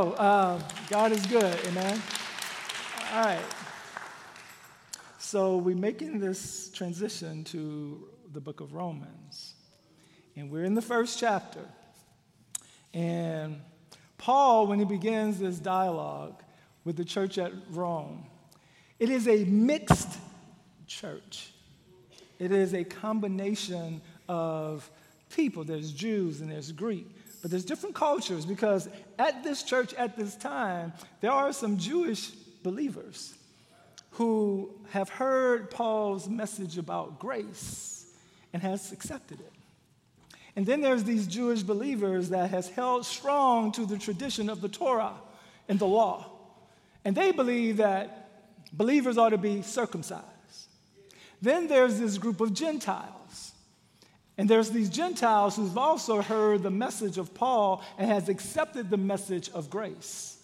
Uh, God is good. Amen. All right. So we're making this transition to the book of Romans. And we're in the first chapter. And Paul, when he begins this dialogue with the church at Rome, it is a mixed church. It is a combination of people. There's Jews and there's Greek. But there's different cultures because at this church at this time, there are some Jewish believers who have heard Paul's message about grace and has accepted it. And then there's these Jewish believers that has held strong to the tradition of the Torah and the law. And they believe that believers ought to be circumcised. Then there's this group of Gentiles. And there's these Gentiles who've also heard the message of Paul and has accepted the message of grace.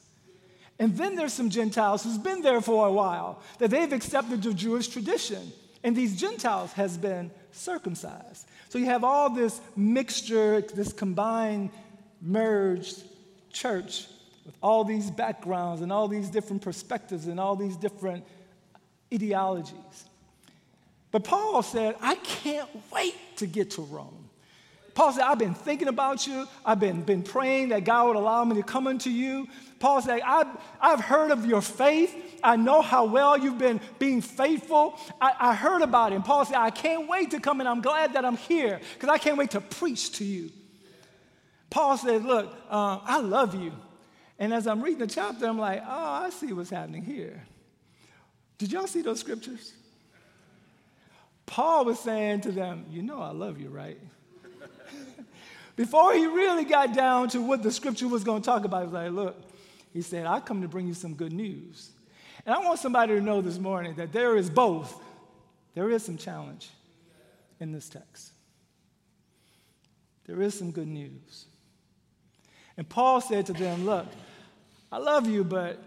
And then there's some Gentiles who's been there for a while, that they've accepted the Jewish tradition. And these Gentiles has been circumcised. So you have all this mixture, this combined, merged church with all these backgrounds and all these different perspectives and all these different ideologies. But Paul said, I can't wait to get to Rome. Paul said, I've been thinking about you. I've been, been praying that God would allow me to come unto you. Paul said, I've, I've heard of your faith. I know how well you've been being faithful. I, I heard about it. And Paul said, I can't wait to come and I'm glad that I'm here because I can't wait to preach to you. Paul said, Look, um, I love you. And as I'm reading the chapter, I'm like, Oh, I see what's happening here. Did y'all see those scriptures? Paul was saying to them, You know, I love you, right? Before he really got down to what the scripture was going to talk about, he was like, Look, he said, I come to bring you some good news. And I want somebody to know this morning that there is both, there is some challenge in this text. There is some good news. And Paul said to them, Look, I love you, but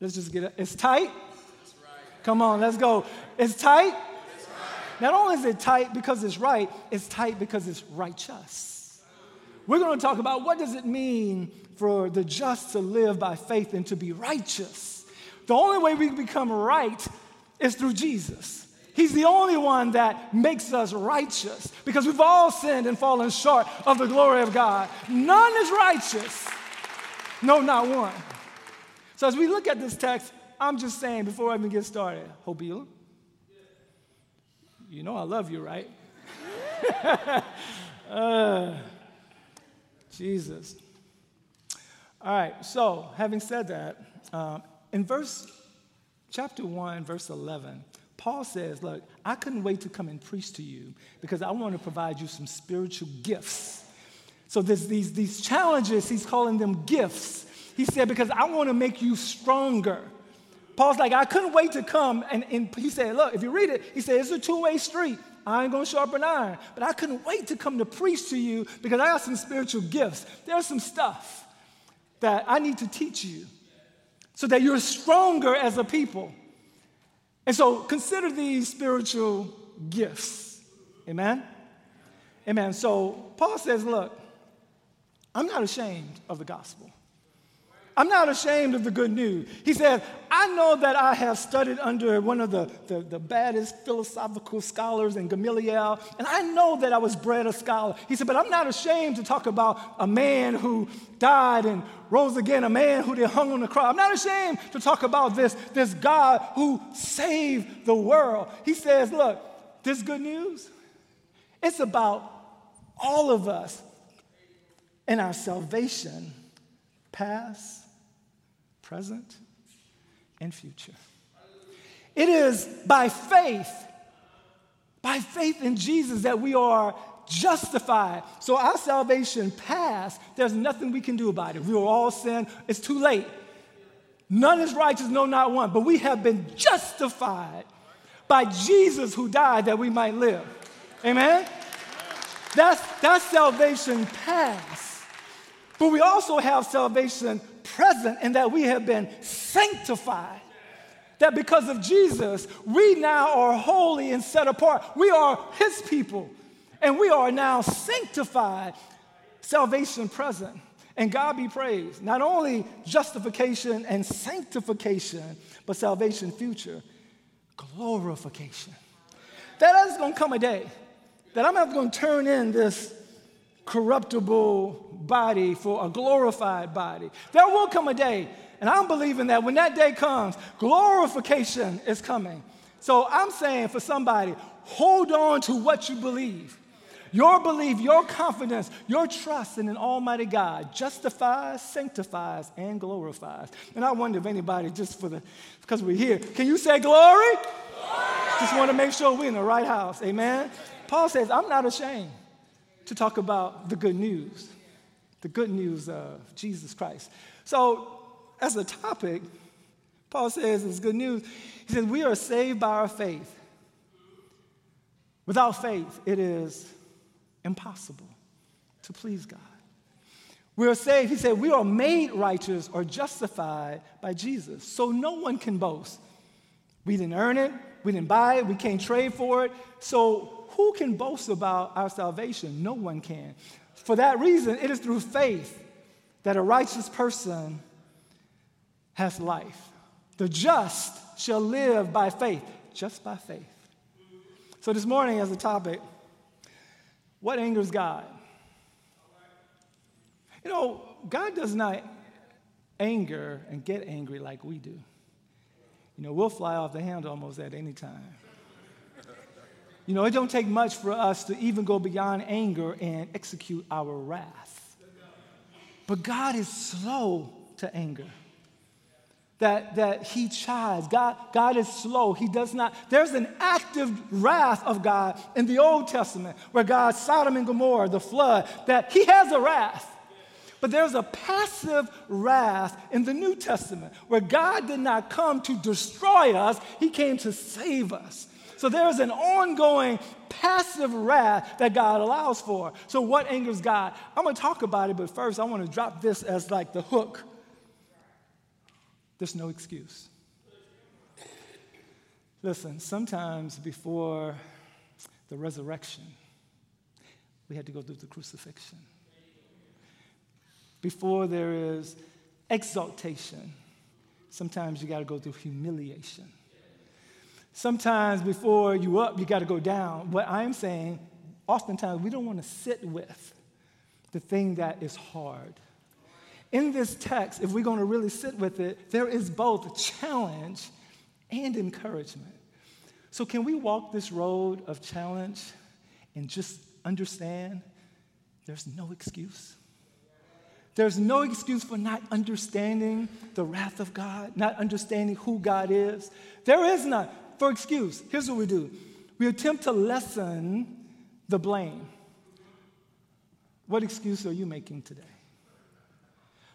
let's just get it. It's tight. Come on, let's go. It's tight. Not only is it tight because it's right, it's tight because it's righteous. We're going to talk about what does it mean for the just to live by faith and to be righteous. The only way we can become right is through Jesus. He's the only one that makes us righteous because we've all sinned and fallen short of the glory of God. None is righteous. No, not one. So as we look at this text, I'm just saying before I even get started, Hope Elam, you know I love you, right? uh, Jesus. All right, so having said that, um, in verse chapter 1, verse 11, Paul says, Look, I couldn't wait to come and preach to you because I want to provide you some spiritual gifts. So there's these, these challenges, he's calling them gifts. He said, Because I want to make you stronger. Paul's like, I couldn't wait to come. And, and he said, Look, if you read it, he said, It's a two way street. I ain't gonna sharpen iron. But I couldn't wait to come to preach to you because I got some spiritual gifts. There's some stuff that I need to teach you so that you're stronger as a people. And so consider these spiritual gifts. Amen? Amen. So Paul says, Look, I'm not ashamed of the gospel. I'm not ashamed of the good news. He said, I know that I have studied under one of the, the, the, baddest philosophical scholars in Gamaliel, and I know that I was bred a scholar. He said, but I'm not ashamed to talk about a man who died and rose again, a man who they hung on the cross. I'm not ashamed to talk about this, this God who saved the world. He says, look, this good news, it's about all of us and our salvation, past, present, and future. It is by faith, by faith in Jesus, that we are justified. So our salvation past, there's nothing we can do about it. We were all sin, it's too late. None is righteous, no, not one. But we have been justified by Jesus who died that we might live. Amen? That's, that's salvation past. But we also have salvation present in that we have been sanctified. That because of Jesus, we now are holy and set apart. We are His people, and we are now sanctified. Salvation present. And God be praised. Not only justification and sanctification, but salvation future, glorification. That is going to come a day that I'm not going to turn in this corruptible body for a glorified body. There will come a day, and I'm believing that when that day comes, glorification is coming. So I'm saying for somebody, hold on to what you believe. Your belief, your confidence, your trust in an Almighty God justifies, sanctifies, and glorifies. And I wonder if anybody, just for the, because we're here, can you say glory? glory. Just want to make sure we're in the right house. Amen. Paul says, I'm not ashamed to talk about the good news, the good news of Jesus Christ. So, as a topic, Paul says it's good news. He says, We are saved by our faith. Without faith, it is impossible to please God. We are saved, he said, we are made righteous or justified by Jesus. So no one can boast. We didn't earn it, we didn't buy it, we can't trade for it. So who can boast about our salvation? No one can. For that reason, it is through faith that a righteous person has life. The just shall live by faith, just by faith. So, this morning, as a topic, what angers God? You know, God does not anger and get angry like we do. You know, we'll fly off the handle almost at any time. You know, it don't take much for us to even go beyond anger and execute our wrath. But God is slow to anger. That, that he chides. God, God is slow. He does not. There's an active wrath of God in the Old Testament where God, Sodom and Gomorrah, the flood, that he has a wrath. But there's a passive wrath in the New Testament where God did not come to destroy us, He came to save us. So there's an ongoing passive wrath that God allows for. So, what angers God? I'm going to talk about it, but first, I want to drop this as like the hook. There's no excuse. Listen, sometimes before the resurrection, we had to go through the crucifixion. Before there is exaltation, sometimes you got to go through humiliation. Sometimes before you up, you got to go down. What I'm saying, oftentimes we don't want to sit with the thing that is hard. In this text, if we're going to really sit with it, there is both challenge and encouragement. So, can we walk this road of challenge and just understand there's no excuse? There's no excuse for not understanding the wrath of God, not understanding who God is. There is none for excuse. Here's what we do we attempt to lessen the blame. What excuse are you making today?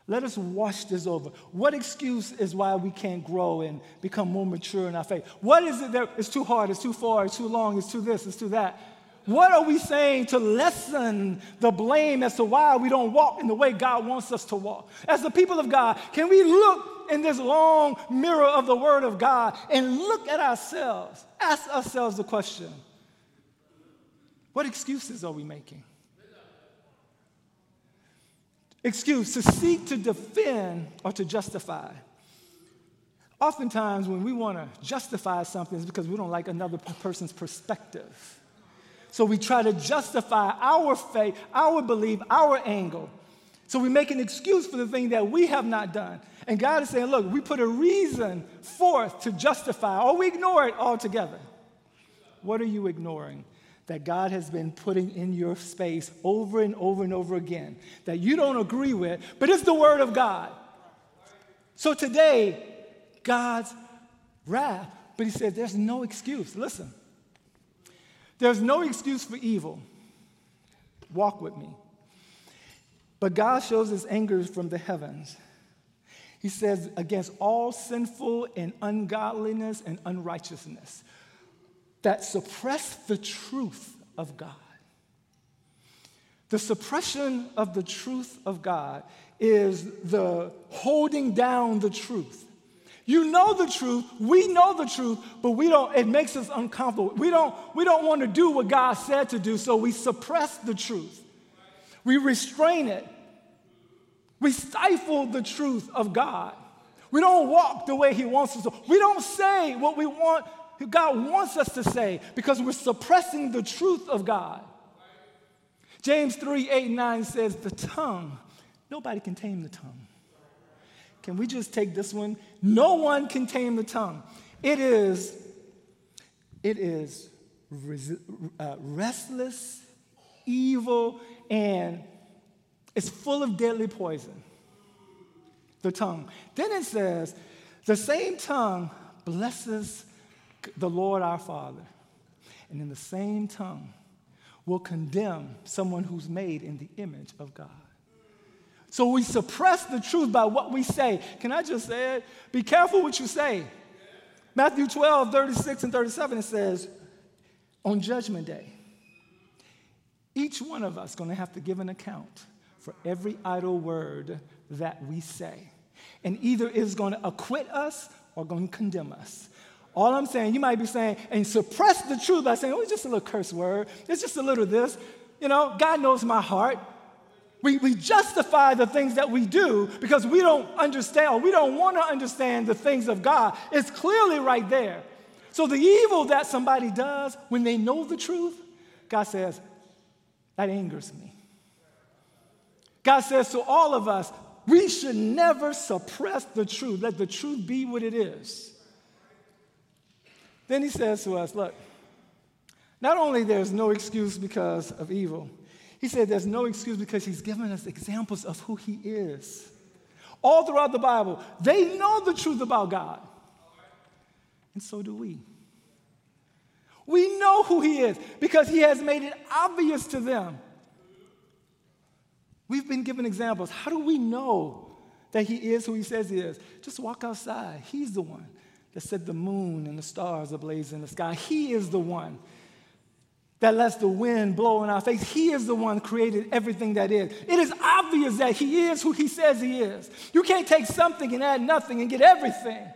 Let us wash this over. What excuse is why we can't grow and become more mature in our faith? What is it that it's too hard, it's too far, it's too long, it's too this, it's too that? What are we saying to lessen the blame as to why we don't walk in the way God wants us to walk? As the people of God, can we look in this long mirror of the Word of God and look at ourselves? Ask ourselves the question what excuses are we making? Excuse to seek to defend or to justify. Oftentimes, when we want to justify something, it's because we don't like another person's perspective. So we try to justify our faith, our belief, our angle. So we make an excuse for the thing that we have not done. And God is saying, look, we put a reason forth to justify, or we ignore it altogether. What are you ignoring? That God has been putting in your space over and over and over again that you don't agree with, but it's the Word of God. So today, God's wrath. But he said, there's no excuse. Listen, there's no excuse for evil. Walk with me. But God shows his anger from the heavens. He says, against all sinful and ungodliness and unrighteousness that suppress the truth of God. The suppression of the truth of God is the holding down the truth. You know the truth, we know the truth, but we don't, it makes us uncomfortable. We don't, we don't want to do what God said to do, so we suppress the truth. We restrain it. We stifle the truth of God. We don't walk the way He wants us to. We don't say what we want, God wants us to say, because we're suppressing the truth of God. James 3 8 9 says, The tongue, nobody can tame the tongue. Can we just take this one? No one can tame the tongue. It is, it is res- uh, restless, evil, and it's full of deadly poison. The tongue. Then it says, the same tongue blesses the Lord our Father. And in the same tongue will condemn someone who's made in the image of God. So we suppress the truth by what we say. Can I just say it? Be careful what you say. Matthew 12, 36 and 37, it says, on Judgment Day, each one of us going to have to give an account for every idle word that we say. And either is going to acquit us or going to condemn us. All I'm saying, you might be saying, and suppress the truth by saying, oh, it's just a little curse word. It's just a little this. You know, God knows my heart. We, we justify the things that we do because we don't understand or we don't want to understand the things of God. It's clearly right there. So the evil that somebody does when they know the truth, God says, that angers me. God says to all of us, we should never suppress the truth. Let the truth be what it is. Then he says to us, look, not only there's no excuse because of evil, he said there's no excuse because he's given us examples of who he is. All throughout the Bible, they know the truth about God. And so do we. We know who he is because he has made it obvious to them. We've been given examples. How do we know that he is who he says he is? Just walk outside. He's the one that set the moon and the stars ablaze in the sky. He is the one that lets the wind blow in our face. He is the one created everything that is. It is obvious that He is who He says He is. You can't take something and add nothing and get everything.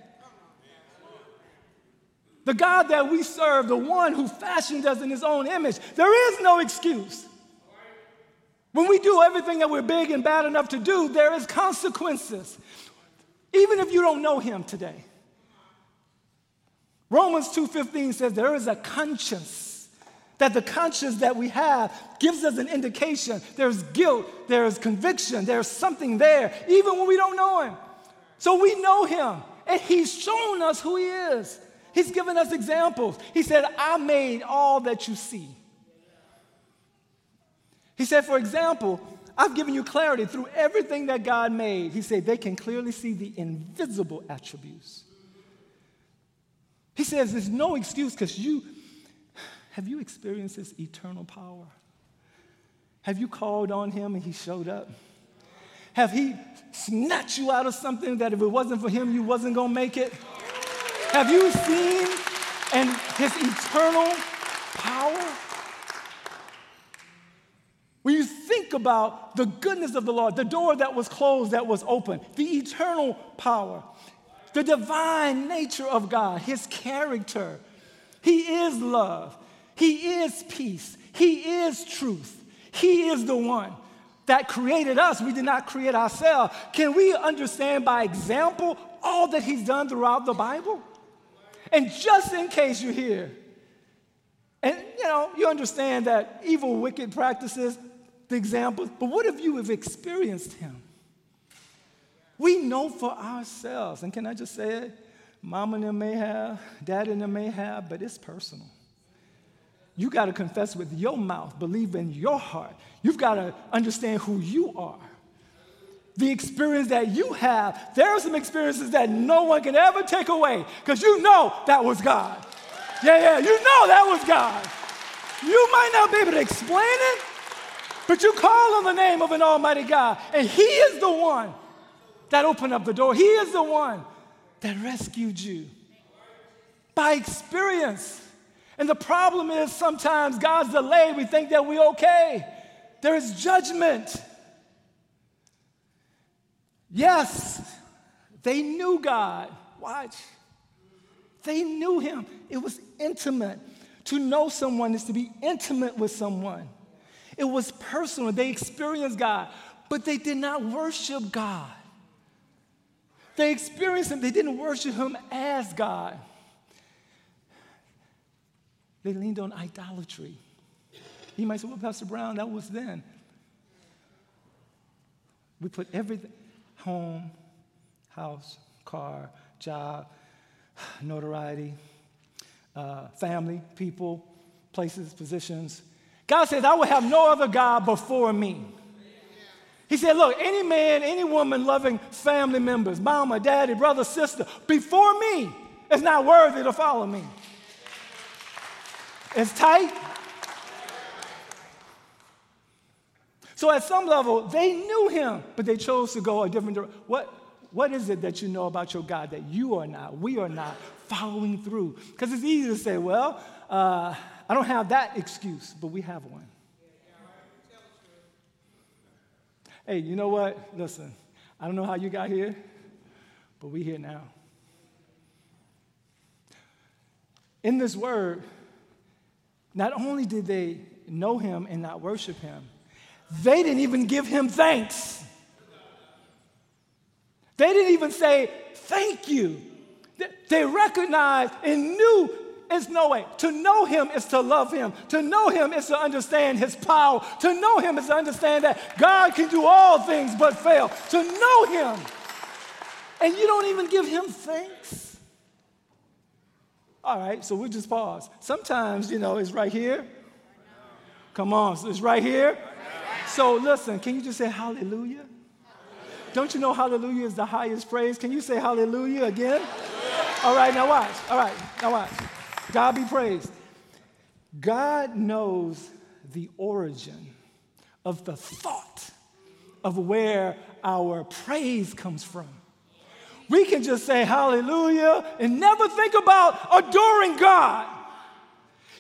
The God that we serve, the one who fashioned us in His own image, there is no excuse. When we do everything that we're big and bad enough to do, there is consequences. Even if you don't know Him today. Romans 2:15 says there is a conscience that the conscience that we have gives us an indication. There's guilt, there's conviction, there's something there, even when we don't know Him. So we know Him, and He's shown us who He is. He's given us examples. He said, I made all that you see. He said, for example, I've given you clarity through everything that God made. He said, they can clearly see the invisible attributes. He says, there's no excuse because you have you experienced His eternal power? Have you called on Him and He showed up? Have He snatched you out of something that if it wasn't for Him, you wasn't going to make it? Have you seen and His eternal power? When you think about the goodness of the Lord, the door that was closed that was open, the eternal power, the divine nature of God, His character, He is love. He is peace. He is truth. He is the one that created us. We did not create ourselves. Can we understand by example all that He's done throughout the Bible? And just in case you're here, and you know, you understand that evil, wicked practices, the examples, but what if you have experienced Him? We know for ourselves, and can I just say it? Mama them may have, dad them may have, but it's personal. You got to confess with your mouth, believe in your heart. You've got to understand who you are. The experience that you have, there are some experiences that no one can ever take away because you know that was God. Yeah, yeah, you know that was God. You might not be able to explain it, but you call on the name of an almighty God, and He is the one that opened up the door. He is the one that rescued you by experience. And the problem is sometimes God's delayed. We think that we're okay. There is judgment. Yes, they knew God. Watch. They knew Him. It was intimate. To know someone is to be intimate with someone. It was personal. They experienced God, but they did not worship God. They experienced Him, they didn't worship Him as God. They leaned on idolatry. You might say, well, Pastor Brown, that was then. We put everything home, house, car, job, notoriety, uh, family, people, places, positions. God says, I will have no other God before me. He said, Look, any man, any woman loving family members, mama, daddy, brother, sister, before me is not worthy to follow me. It's tight. So at some level, they knew him, but they chose to go a different direction. What, what is it that you know about your God that you are not, we are not following through? Because it's easy to say, well, uh, I don't have that excuse, but we have one. Hey, you know what? Listen, I don't know how you got here, but we here now. In this word, not only did they know him and not worship him, they didn't even give him thanks. They didn't even say, Thank you. They recognized and knew it's no way. To know him is to love him. To know him is to understand his power. To know him is to understand that God can do all things but fail. To know him. And you don't even give him thanks. All right, so we just pause. Sometimes, you know, it's right here. Come on, so it's right here. So listen, can you just say hallelujah? Don't you know hallelujah is the highest praise? Can you say hallelujah again? All right, now watch. All right, now watch. God be praised. God knows the origin of the thought of where our praise comes from. We can just say hallelujah and never think about adoring God.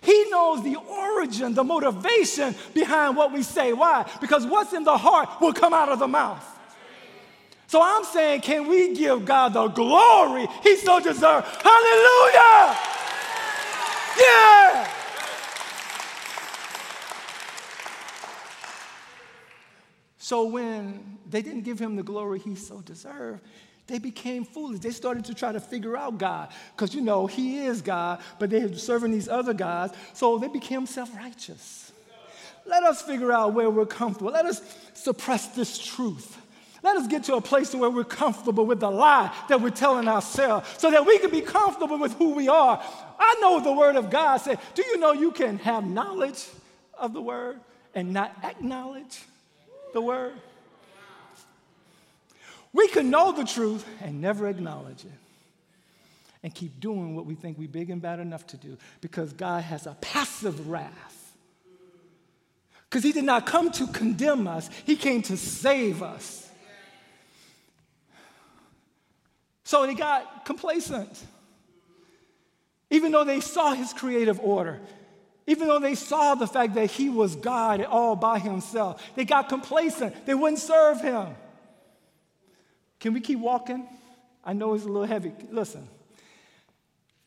He knows the origin, the motivation behind what we say. Why? Because what's in the heart will come out of the mouth. So I'm saying, can we give God the glory he so deserves? Hallelujah! Yeah! So when they didn't give him the glory he so deserved, they became foolish. They started to try to figure out God because, you know, He is God, but they're serving these other gods. So they became self righteous. Let us figure out where we're comfortable. Let us suppress this truth. Let us get to a place where we're comfortable with the lie that we're telling ourselves so that we can be comfortable with who we are. I know the Word of God said, Do you know you can have knowledge of the Word and not acknowledge the Word? We can know the truth and never acknowledge it and keep doing what we think we're big and bad enough to do because God has a passive wrath. Because He did not come to condemn us, He came to save us. So they got complacent. Even though they saw his creative order, even though they saw the fact that he was God all by himself, they got complacent. They wouldn't serve him. Can we keep walking? I know it's a little heavy. Listen,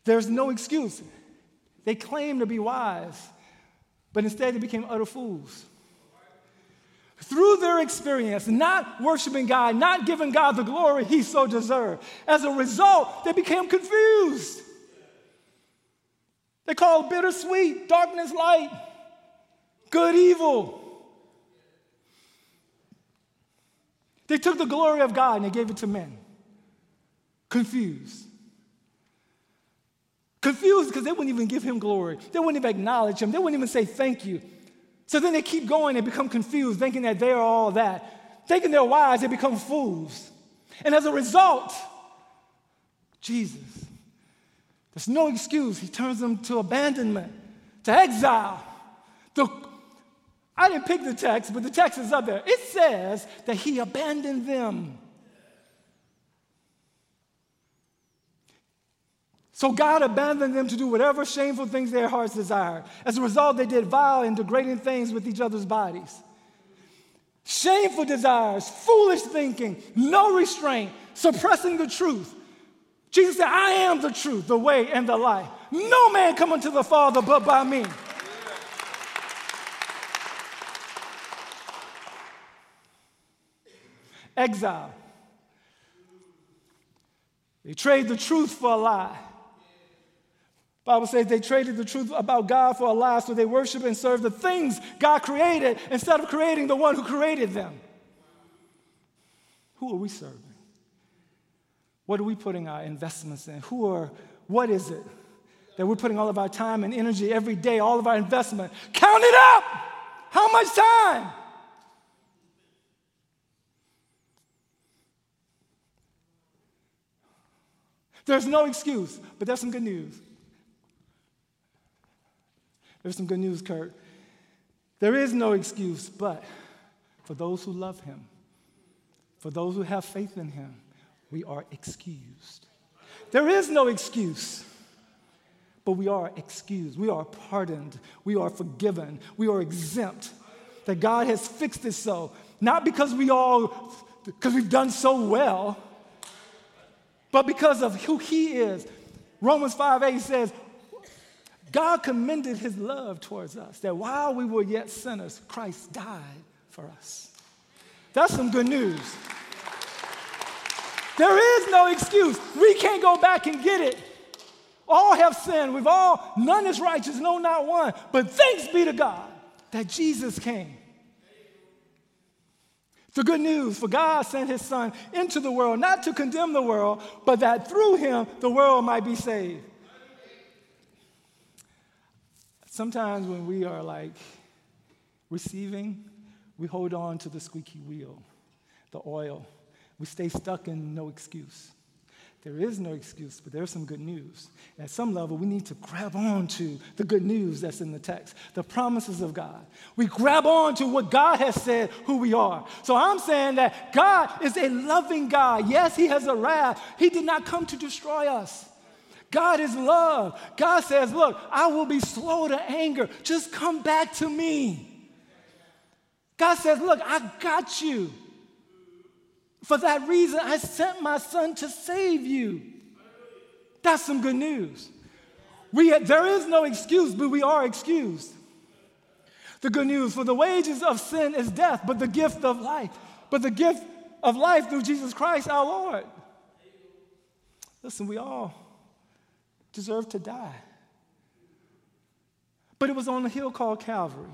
there's no excuse. They claim to be wise, but instead they became utter fools through their experience, not worshiping God, not giving God the glory he so deserved. As a result, they became confused. They called bittersweet, darkness light, good evil. They took the glory of God and they gave it to men. Confused. Confused because they wouldn't even give him glory. They wouldn't even acknowledge him. They wouldn't even say thank you. So then they keep going and become confused, thinking that they're all that. Thinking they're wise, they become fools. And as a result, Jesus, there's no excuse. He turns them to abandonment, to exile. The, I didn't pick the text, but the text is up there. It says that he abandoned them. So God abandoned them to do whatever shameful things their hearts desired. As a result, they did vile and degrading things with each other's bodies. Shameful desires, foolish thinking, no restraint, suppressing the truth. Jesus said, I am the truth, the way, and the life. No man come unto the Father but by me. Exile. They trade the truth for a lie. Bible says they traded the truth about God for a lie, so they worship and serve the things God created instead of creating the one who created them. Who are we serving? What are we putting our investments in? Who are, what is it that we're putting all of our time and energy every day, all of our investment? Count it up! How much time? There's no excuse, but there's some good news. There's some good news, Kurt. There is no excuse, but for those who love him, for those who have faith in him, we are excused. There is no excuse, but we are excused. We are pardoned. We are forgiven. We are exempt. That God has fixed it so, not because we all, because we've done so well, but because of who He is. Romans 5 8 says, God commended his love towards us, that while we were yet sinners, Christ died for us. That's some good news. There is no excuse. We can't go back and get it. All have sinned. We've all, none is righteous, no, not one. But thanks be to God that Jesus came. The good news for God sent his son into the world, not to condemn the world, but that through him the world might be saved. Sometimes when we are like receiving, we hold on to the squeaky wheel, the oil. We stay stuck in no excuse. There is no excuse, but there's some good news. At some level, we need to grab on to the good news that's in the text, the promises of God. We grab on to what God has said who we are. So I'm saying that God is a loving God. Yes, He has a wrath. He did not come to destroy us. God is love. God says, Look, I will be slow to anger. Just come back to me. God says, Look, I got you. For that reason, I sent my son to save you. That's some good news. We, there is no excuse, but we are excused. The good news for the wages of sin is death, but the gift of life, but the gift of life through Jesus Christ our Lord. Listen, we all deserve to die. But it was on a hill called Calvary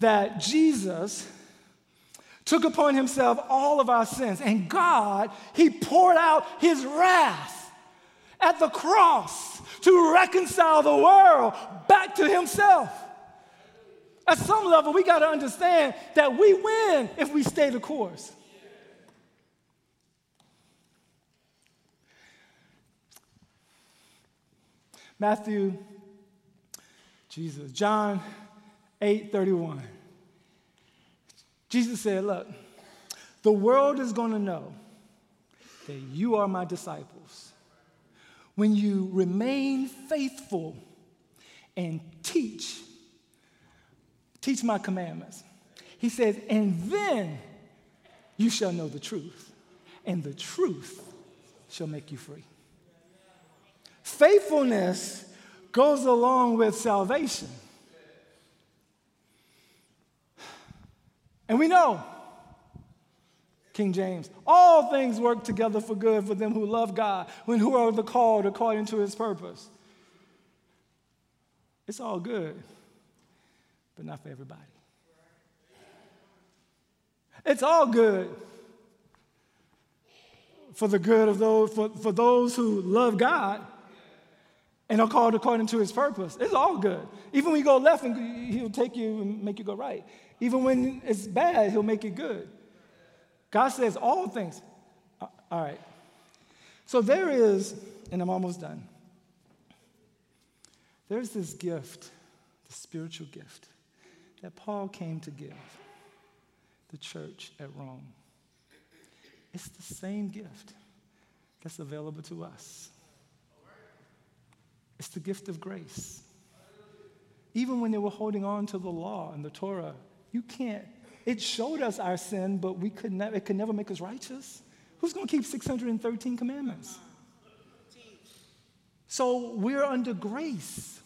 that Jesus took upon himself all of our sins. And God, He poured out His wrath at the cross to reconcile the world back to Himself. At some level, we got to understand that we win if we stay the course. Matthew, Jesus, John 8 31. Jesus said, Look, the world is going to know that you are my disciples when you remain faithful and teach, teach my commandments. He says, and then you shall know the truth, and the truth shall make you free. Faithfulness goes along with salvation. And we know, King James, all things work together for good for them who love God, when who are the called according to his purpose. It's all good, but not for everybody. It's all good for the good of those, for, for those who love God, and are called according to his purpose. It's all good. Even when you go left, and he'll take you and make you go right. Even when it's bad, he'll make it good. God says all things. Uh, all right. So there is, and I'm almost done. There's this gift, the spiritual gift, that Paul came to give the church at Rome. It's the same gift that's available to us. It's the gift of grace. Even when they were holding on to the law and the Torah, you can't. It showed us our sin, but we could never, it could never make us righteous. Who's going to keep 613 commandments? So we're under grace.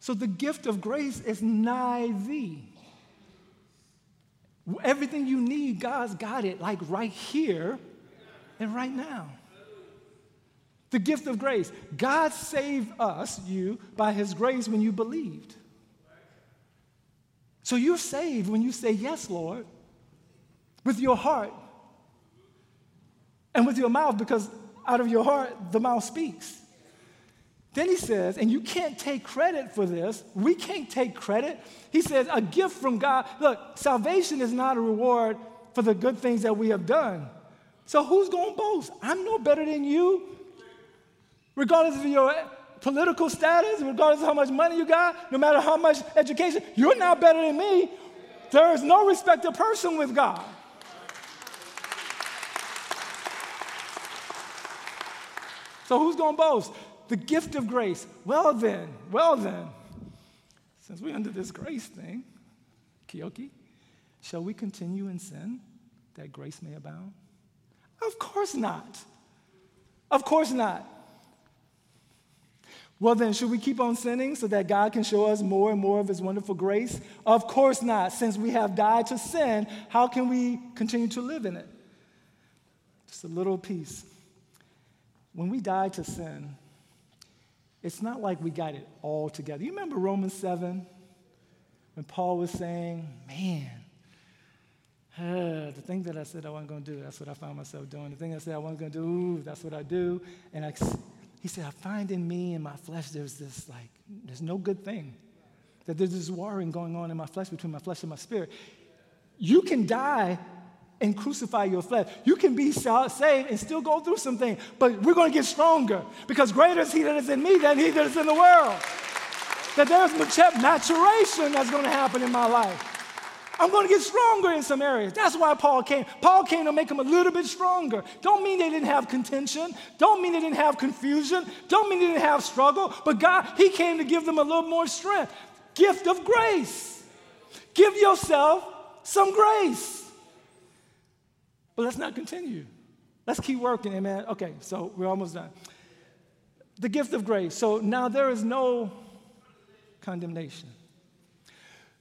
So the gift of grace is nigh thee. Everything you need, God's got it, like right here and right now. The gift of grace. God saved us, you, by his grace when you believed. So you're saved when you say, Yes, Lord, with your heart and with your mouth, because out of your heart, the mouth speaks. Then he says, and you can't take credit for this. We can't take credit. He says, a gift from God. Look, salvation is not a reward for the good things that we have done. So who's going to boast? I'm no better than you. Regardless of your political status, regardless of how much money you got, no matter how much education, you're not better than me. There is no respect of person with God. So who's going to boast? The gift of grace. Well then, well then, since we're under this grace thing, Kioki, shall we continue in sin that grace may abound? Of course not. Of course not. Well, then, should we keep on sinning so that God can show us more and more of His wonderful grace? Of course not. Since we have died to sin, how can we continue to live in it? Just a little piece. When we die to sin, it's not like we got it all together. You remember Romans 7 when Paul was saying, Man, uh, the thing that I said I wasn't going to do, that's what I found myself doing. The thing I said I wasn't going to do, that's what I do. And I, he said, I find in me and my flesh there's this like, there's no good thing. That there's this warring going on in my flesh between my flesh and my spirit. You can die and crucify your flesh. You can be saved and still go through something, but we're going to get stronger because greater is He that is in me than He that is in the world. That there's maturation that's going to happen in my life. I'm going to get stronger in some areas. That's why Paul came. Paul came to make them a little bit stronger. Don't mean they didn't have contention. Don't mean they didn't have confusion. Don't mean they didn't have struggle. But God, He came to give them a little more strength. Gift of grace. Give yourself some grace. But let's not continue. Let's keep working, amen. Okay, so we're almost done. The gift of grace. So now there is no condemnation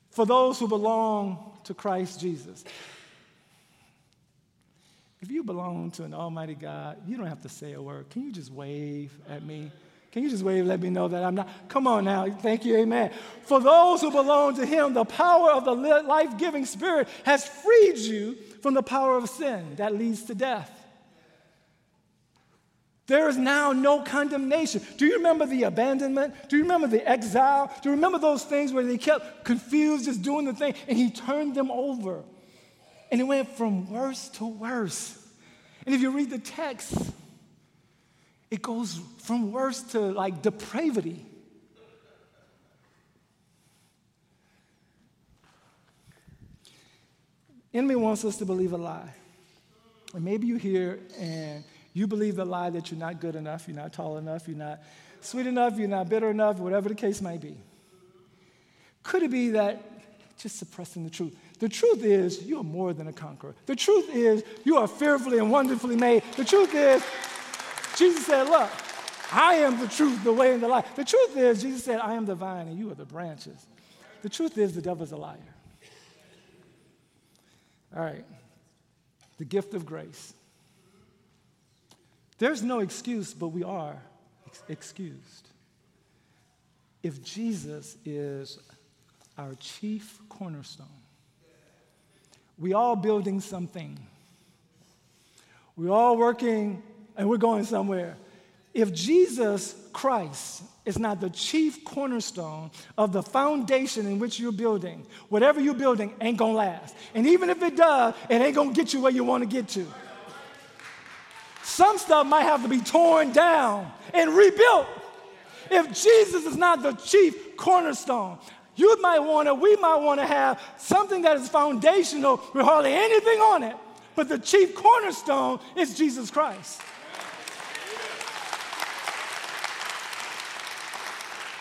for those who belong to Christ Jesus. If you belong to an almighty God, you don't have to say a word. Can you just wave at me? Can you just wave, let me know that I'm not? Come on now. Thank you, amen. For those who belong to Him, the power of the life giving Spirit has freed you from the power of sin that leads to death. There is now no condemnation. Do you remember the abandonment? Do you remember the exile? Do you remember those things where they kept confused, just doing the thing, and he turned them over? And it went from worse to worse. And if you read the text, it goes from worse to like depravity. Enemy wants us to believe a lie. And maybe you hear and you believe the lie that you're not good enough, you're not tall enough, you're not sweet enough, you're not bitter enough, whatever the case might be. Could it be that just suppressing the truth? The truth is, you are more than a conqueror. The truth is, you are fearfully and wonderfully made. The truth is, Jesus said, Look, I am the truth, the way, and the life. The truth is, Jesus said, I am the vine and you are the branches. The truth is, the devil's a liar. All right, the gift of grace. There's no excuse, but we are ex- excused. If Jesus is our chief cornerstone, we all building something. We're all working and we're going somewhere. if Jesus Christ is not the chief cornerstone of the foundation in which you're building, whatever you're building ain't gonna last. And even if it does, it ain't gonna get you where you wanna get to. Some stuff might have to be torn down and rebuilt. If Jesus is not the chief cornerstone, you might wanna, we might wanna have something that is foundational with hardly anything on it, but the chief cornerstone is Jesus Christ.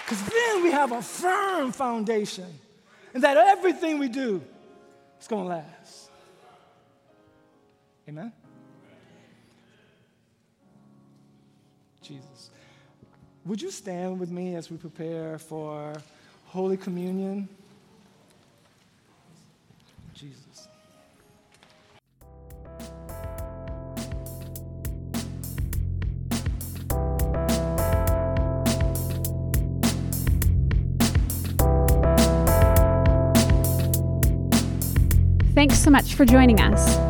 Because then we have a firm foundation, and that everything we do is going to last. Amen? Jesus. Would you stand with me as we prepare for Holy Communion? Jesus. Thanks so much for joining us.